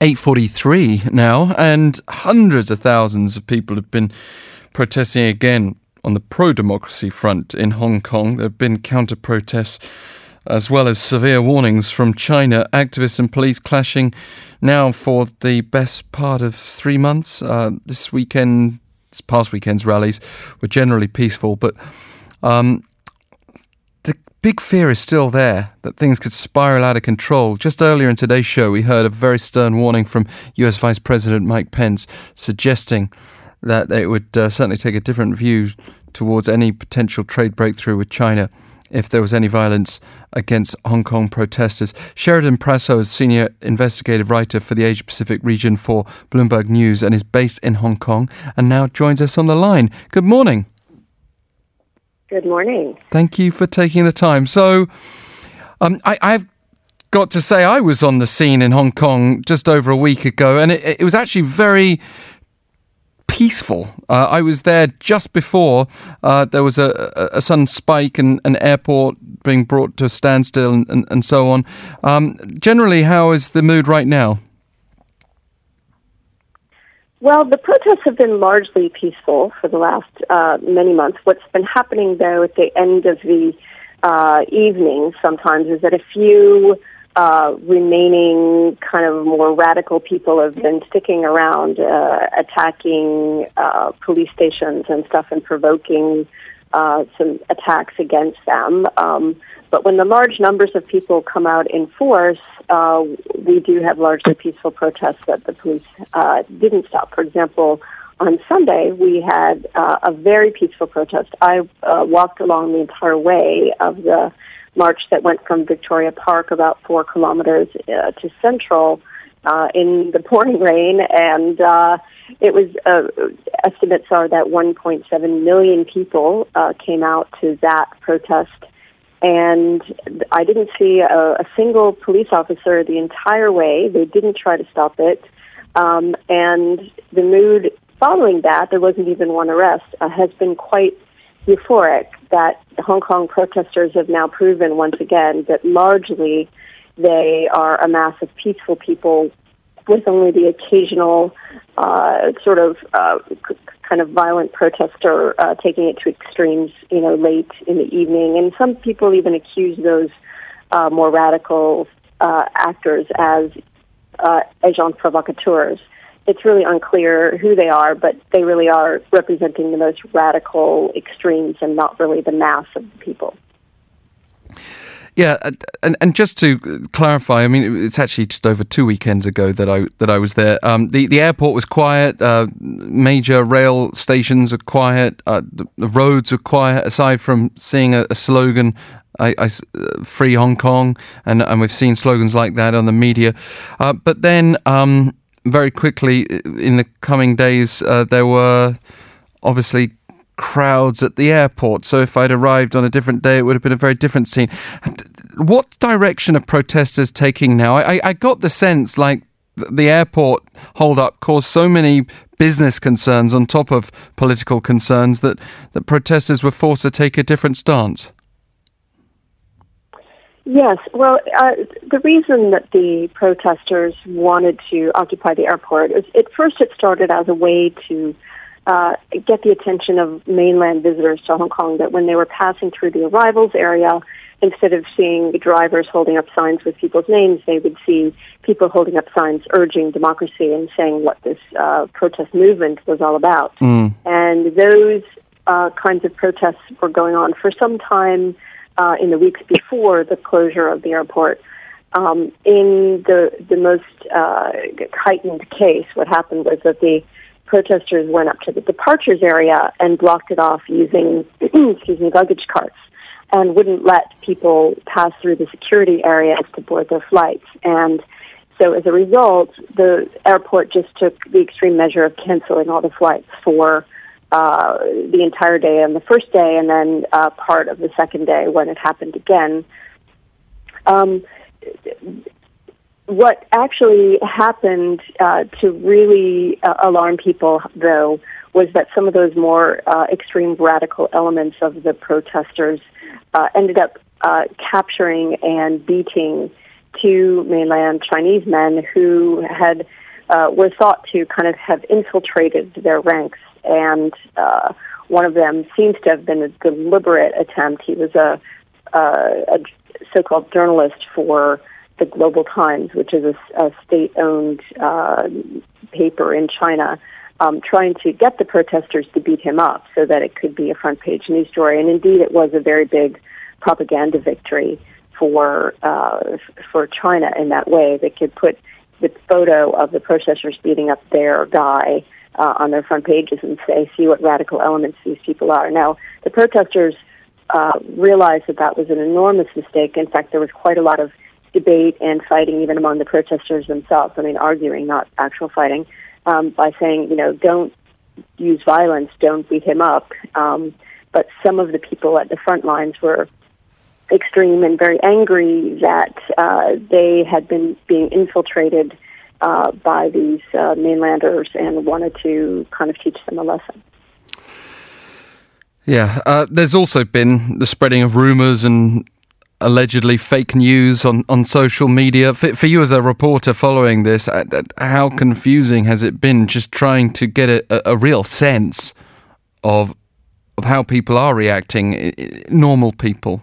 8:43 now, and hundreds of thousands of people have been protesting again on the pro-democracy front in Hong Kong. There have been counter-protests as well as severe warnings from China. Activists and police clashing now for the best part of three months. Uh, this weekend, this past weekend's rallies were generally peaceful, but um, big fear is still there that things could spiral out of control. Just earlier in today's show, we heard a very stern warning from US Vice President Mike Pence suggesting that it would uh, certainly take a different view towards any potential trade breakthrough with China if there was any violence against Hong Kong protesters. Sheridan Prasso is senior investigative writer for the Asia Pacific region for Bloomberg News and is based in Hong Kong and now joins us on the line. Good morning. Good morning. Thank you for taking the time. So, um, I, have got to say, I was on the scene in Hong Kong just over a week ago, and it, it was actually very peaceful. Uh, I was there just before uh, there was a, a, a, sudden spike and an airport being brought to a standstill and, and, and so on. Um, generally, how is the mood right now? Well, the protests have been largely peaceful for the last uh, many months. What's been happening, though, at the end of the uh, evening sometimes is that a few uh, remaining kind of more radical people have been sticking around, uh, attacking uh, police stations and stuff and provoking uh, some attacks against them. Um, but when the large numbers of people come out in force, uh, we do have largely peaceful protests that the police uh, didn't stop. For example, on Sunday, we had uh, a very peaceful protest. I uh, walked along the entire way of the march that went from Victoria Park about four kilometers uh, to Central uh, in the pouring rain, and uh, it was uh, estimates are that 1.7 million people uh, came out to that protest and I didn't see a, a single police officer the entire way. They didn't try to stop it. Um, and the mood following that, there wasn't even one arrest, uh, has been quite euphoric that Hong Kong protesters have now proven once again that largely they are a mass of peaceful people with only the occasional uh, sort of uh, kind of violent protester uh, taking it to extremes, you know, late in the evening. And some people even accuse those uh, more radical uh, actors as uh, agents provocateurs. It's really unclear who they are, but they really are representing the most radical extremes and not really the mass of the people. Yeah, and and just to clarify, I mean, it's actually just over two weekends ago that I that I was there. Um, the the airport was quiet. Uh, major rail stations are quiet. Uh, the, the, roads are quiet. Aside from seeing a, a slogan, I, I, uh, free Hong Kong, and and we've seen slogans like that on the media. Uh, but then, um, very quickly in the coming days, uh, there were obviously crowds at the airport. So if I'd arrived on a different day, it would have been a very different scene. What direction are protesters taking now? I, I got the sense like the airport hold-up caused so many business concerns on top of political concerns that, that protesters were forced to take a different stance. Yes, well, uh, the reason that the protesters wanted to occupy the airport is at first it started as a way to uh, get the attention of mainland visitors to Hong Kong that when they were passing through the arrivals area, instead of seeing the drivers holding up signs with people's names, they would see people holding up signs urging democracy and saying what this uh, protest movement was all about. Mm. And those uh, kinds of protests were going on for some time uh, in the weeks before the closure of the airport. Um, in the the most uh, heightened case, what happened was that the protesters went up to the departures area and blocked it off using, excuse me, luggage carts and wouldn't let people pass through the security areas to board their flights. And so as a result, the airport just took the extreme measure of canceling all the flights for uh, the entire day on the first day and then uh, part of the second day when it happened again. Um, what actually happened uh, to really uh, alarm people, though, was that some of those more uh, extreme radical elements of the protesters uh, ended up uh, capturing and beating two mainland Chinese men who had uh, were thought to kind of have infiltrated their ranks, and uh, one of them seems to have been a deliberate attempt. He was a, a, a so-called journalist for the Global Times, which is a, a state-owned uh, paper in China, um, trying to get the protesters to beat him up so that it could be a front-page news story. And indeed, it was a very big propaganda victory for uh, for China in that way. They could put the photo of the protesters beating up their guy uh, on their front pages and say, "See what radical elements these people are." Now, the protesters uh, realized that that was an enormous mistake. In fact, there was quite a lot of debate and fighting even among the protesters themselves. I mean, arguing, not actual fighting, um, by saying, you know, don't use violence, don't beat him up. Um, but some of the people at the front lines were extreme and very angry that uh, they had been being infiltrated uh, by these uh, mainlanders and wanted to kind of teach them a lesson. Yeah, uh, there's also been the spreading of rumours and allegedly fake news on, on social media. For, for you as a reporter following this, uh, how confusing has it been just trying to get a, a real sense of of how people are reacting, normal people?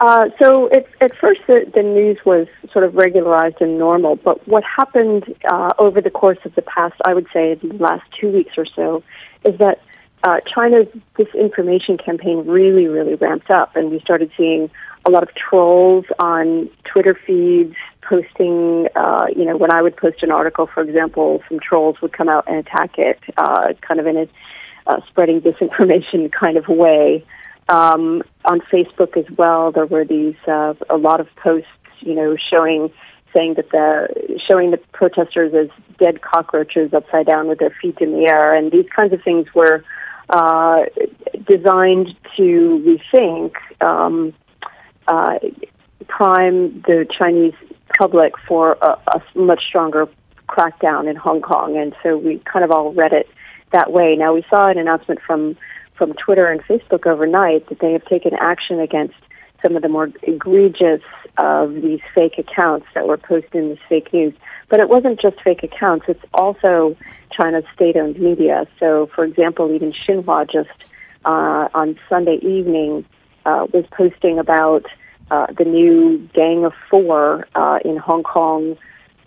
Uh, so it, at first the, the, news was sort of regularized and normal, but what happened uh, over the course of the past, I would say, the last two weeks or so, is that uh, China's disinformation campaign really, really ramped up, and we started seeing a lot of trolls on Twitter feeds posting. Uh, you know, when I would post an article, for example, some trolls would come out and attack it, uh, kind of in a uh, spreading disinformation kind of way. Um, on Facebook as well, there were these uh, a lot of posts, you know, showing saying that the showing the protesters as dead cockroaches upside down with their feet in the air, and these kinds of things were uh, designed to, we think, um, uh, prime the Chinese public for a, a much stronger crackdown in Hong Kong, and so we kind of all read it that way. Now we saw an announcement from from Twitter and Facebook overnight that they have taken action against some of the more egregious of these fake accounts that were posting this fake news. But it wasn't just fake accounts, it's also China's state owned media. So, for example, even Xinhua just uh, on Sunday evening uh, was posting about uh, the new Gang of Four uh, in Hong Kong.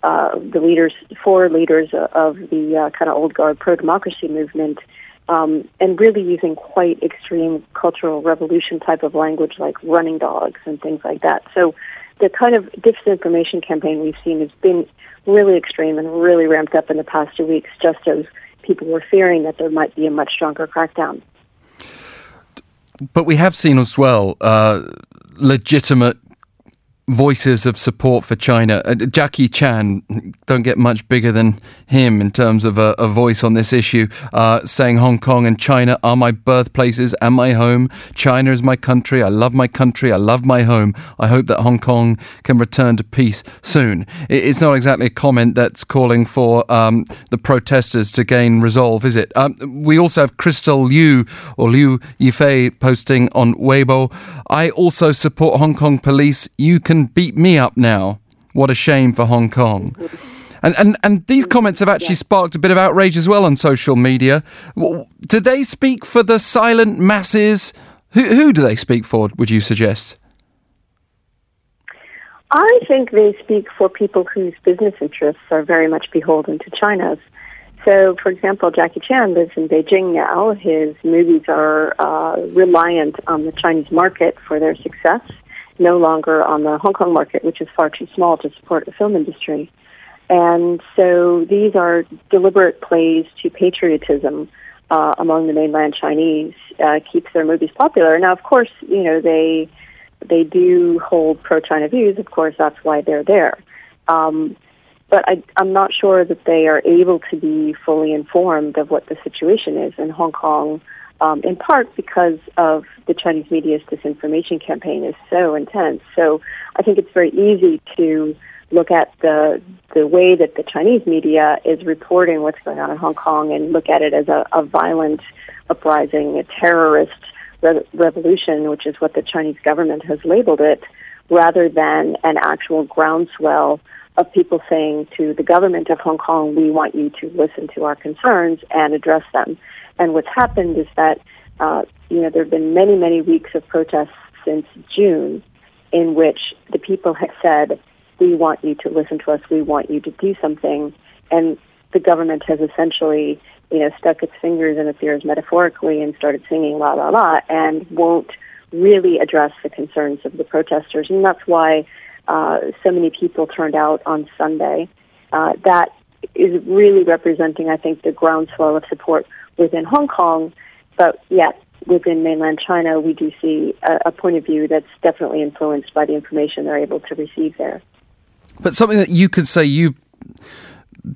Uh, the leaders, four leaders of the uh, kind of old guard pro democracy movement, um, and really using quite extreme cultural revolution type of language like running dogs and things like that. So the kind of disinformation campaign we've seen has been really extreme and really ramped up in the past two weeks, just as people were fearing that there might be a much stronger crackdown. But we have seen as well uh, legitimate voices of support for China. Uh, Jackie Chan, don't get much bigger than him in terms of a, a voice on this issue, uh, saying Hong Kong and China are my birthplaces and my home. China is my country. I love my country. I love my home. I hope that Hong Kong can return to peace soon. It, it's not exactly a comment that's calling for um, the protesters to gain resolve, is it? Um, we also have Crystal Liu or Liu Yifei posting on Weibo. I also support Hong Kong police. You can beat me up now. What a shame for Hong Kong. And, and, and these comments have actually sparked a bit of outrage as well on social media. Do they speak for the silent masses? Who, who do they speak for, would you suggest? I think they speak for people whose business interests are very much beholden to China's. So, for example, Jackie Chan lives in Beijing now. His movies are uh, reliant on the Chinese market for their success no longer on the Hong Kong market, which is far too small to support the film industry. And so these are deliberate plays to patriotism uh, among the mainland Chinese, uh, keeps their movies popular. Now, of course, you know they they do hold pro-China views. Of course, that's why they're there. Um, but I, I'm not sure that they are able to be fully informed of what the situation is in Hong Kong um, in part because of the Chinese media's disinformation campaign is so intense. So I think it's very easy to look at the the way that the Chinese media is reporting what's going on in Hong Kong and look at it as a, a violent uprising, a terrorist re- revolution, which is what the Chinese government has labeled it, rather than an actual groundswell of people saying to the government of Hong Kong, we want you to listen to our concerns and address them. And what's happened is that, uh, you know, there have been many, many weeks of protests since June in which the people have said, we want you to listen to us, we want you to do something. And the government has essentially, you know, stuck its fingers in its ears metaphorically and started singing la la la and won't really address the concerns of the protesters. And that's why uh, so many people turned out on Sunday. Uh, that is really representing, I think, the groundswell of support within Hong Kong. But yet, within mainland China, we do see a, a point of view that's definitely influenced by the information they're able to receive there. But something that you could say you've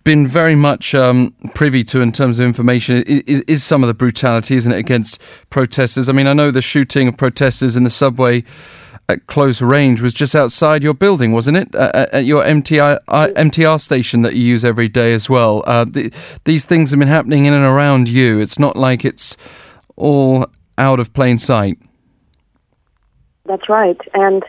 been very much um, privy to in terms of information is, is, some of the brutality, isn't it, against protesters? I mean, I know the shooting of protesters in the subway at close range was just outside your building, wasn't it? Uh, at your MTR, uh, MTR station that you use every day as well. Uh, the, these things have been happening in and around you. It's not like it's all out of plain sight. That's right. And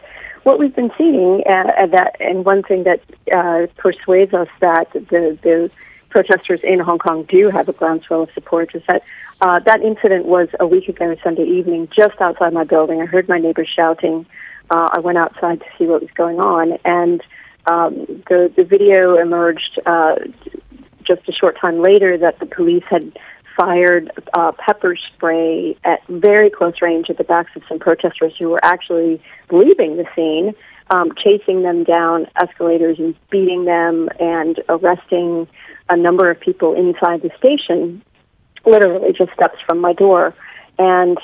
what we've been seeing, uh, that, and one thing that uh, persuades us that the, the protesters in Hong Kong do have a groundswell of support is that uh, that incident was a week ago Sunday evening, just outside my building. I heard my neighbors shouting. Uh, I went outside to see what was going on, and um, the the video emerged uh, just a short time later that the police had fired uh, pepper spray at very close range at the backs of some protesters who were actually leaving the scene, um, chasing them down escalators and beating them and arresting a number of people inside the station, literally just steps from my door. And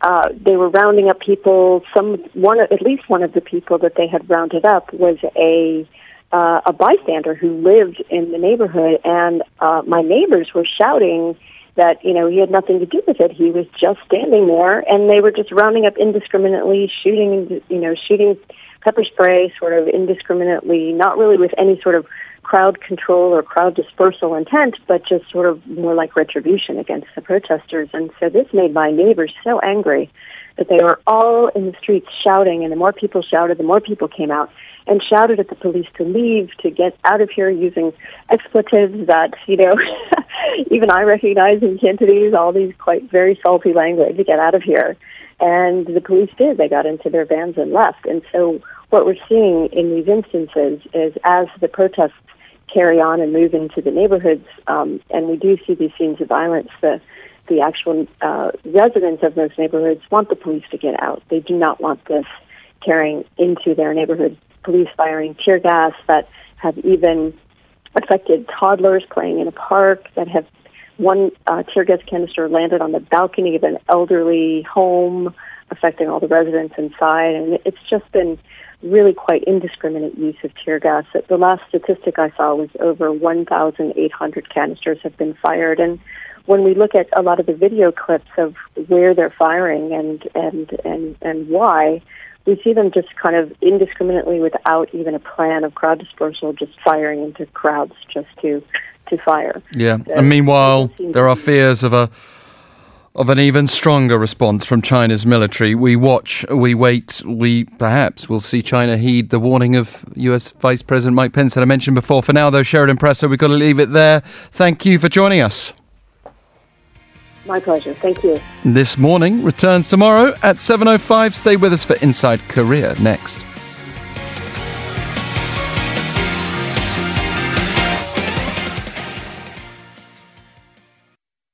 uh, they were rounding up people. Some one, at least one of the people that they had rounded up was a uh, a bystander who lived in the neighborhood, and uh, my neighbors were shouting that you know he had nothing to do with it. He was just standing there, and they were just rounding up indiscriminately, shooting you know shooting pepper spray, sort of indiscriminately, not really with any sort of crowd control or crowd dispersal intent, but just sort of more like retribution against the protesters. And so this made my neighbors so angry that they were all in the streets shouting, and the more people shouted, the more people came out and shouted at the police to leave, to get out of here using expletives that, you know, even I recognize in Cantonese, all these quite very salty language, get out of here. And the police did. They got into their vans and left. And so what we're seeing in these instances is as the protests carry on and move into the neighborhoods, um, and we do see these scenes of violence, the the actual uh, residents of those neighborhoods want the police to get out. They do not want this carrying into their neighborhood police firing tear gas that have even affected toddlers playing in a park, that have one uh, tear gas canister landed on the balcony of an elderly home, affecting all the residents inside. And it's just been really quite indiscriminate use of tear gas. The last statistic I saw was over 1,800 canisters have been fired. And when we look at a lot of the video clips of where they're firing and, and, and, and why, we see them just kind of indiscriminately without even a plan of crowd dispersal, just firing into crowds just to to fire. Yeah, so and meanwhile, there are fears of a of an even stronger response from China's military. We watch, we wait, we perhaps will see China heed the warning of US Vice President Mike Pence that I mentioned before. For now, though, Sheridan Prasso, we've got to leave it there. Thank you for joining us. My pleasure. Thank you. This morning returns tomorrow at 7.05. Stay with us for Inside Korea next.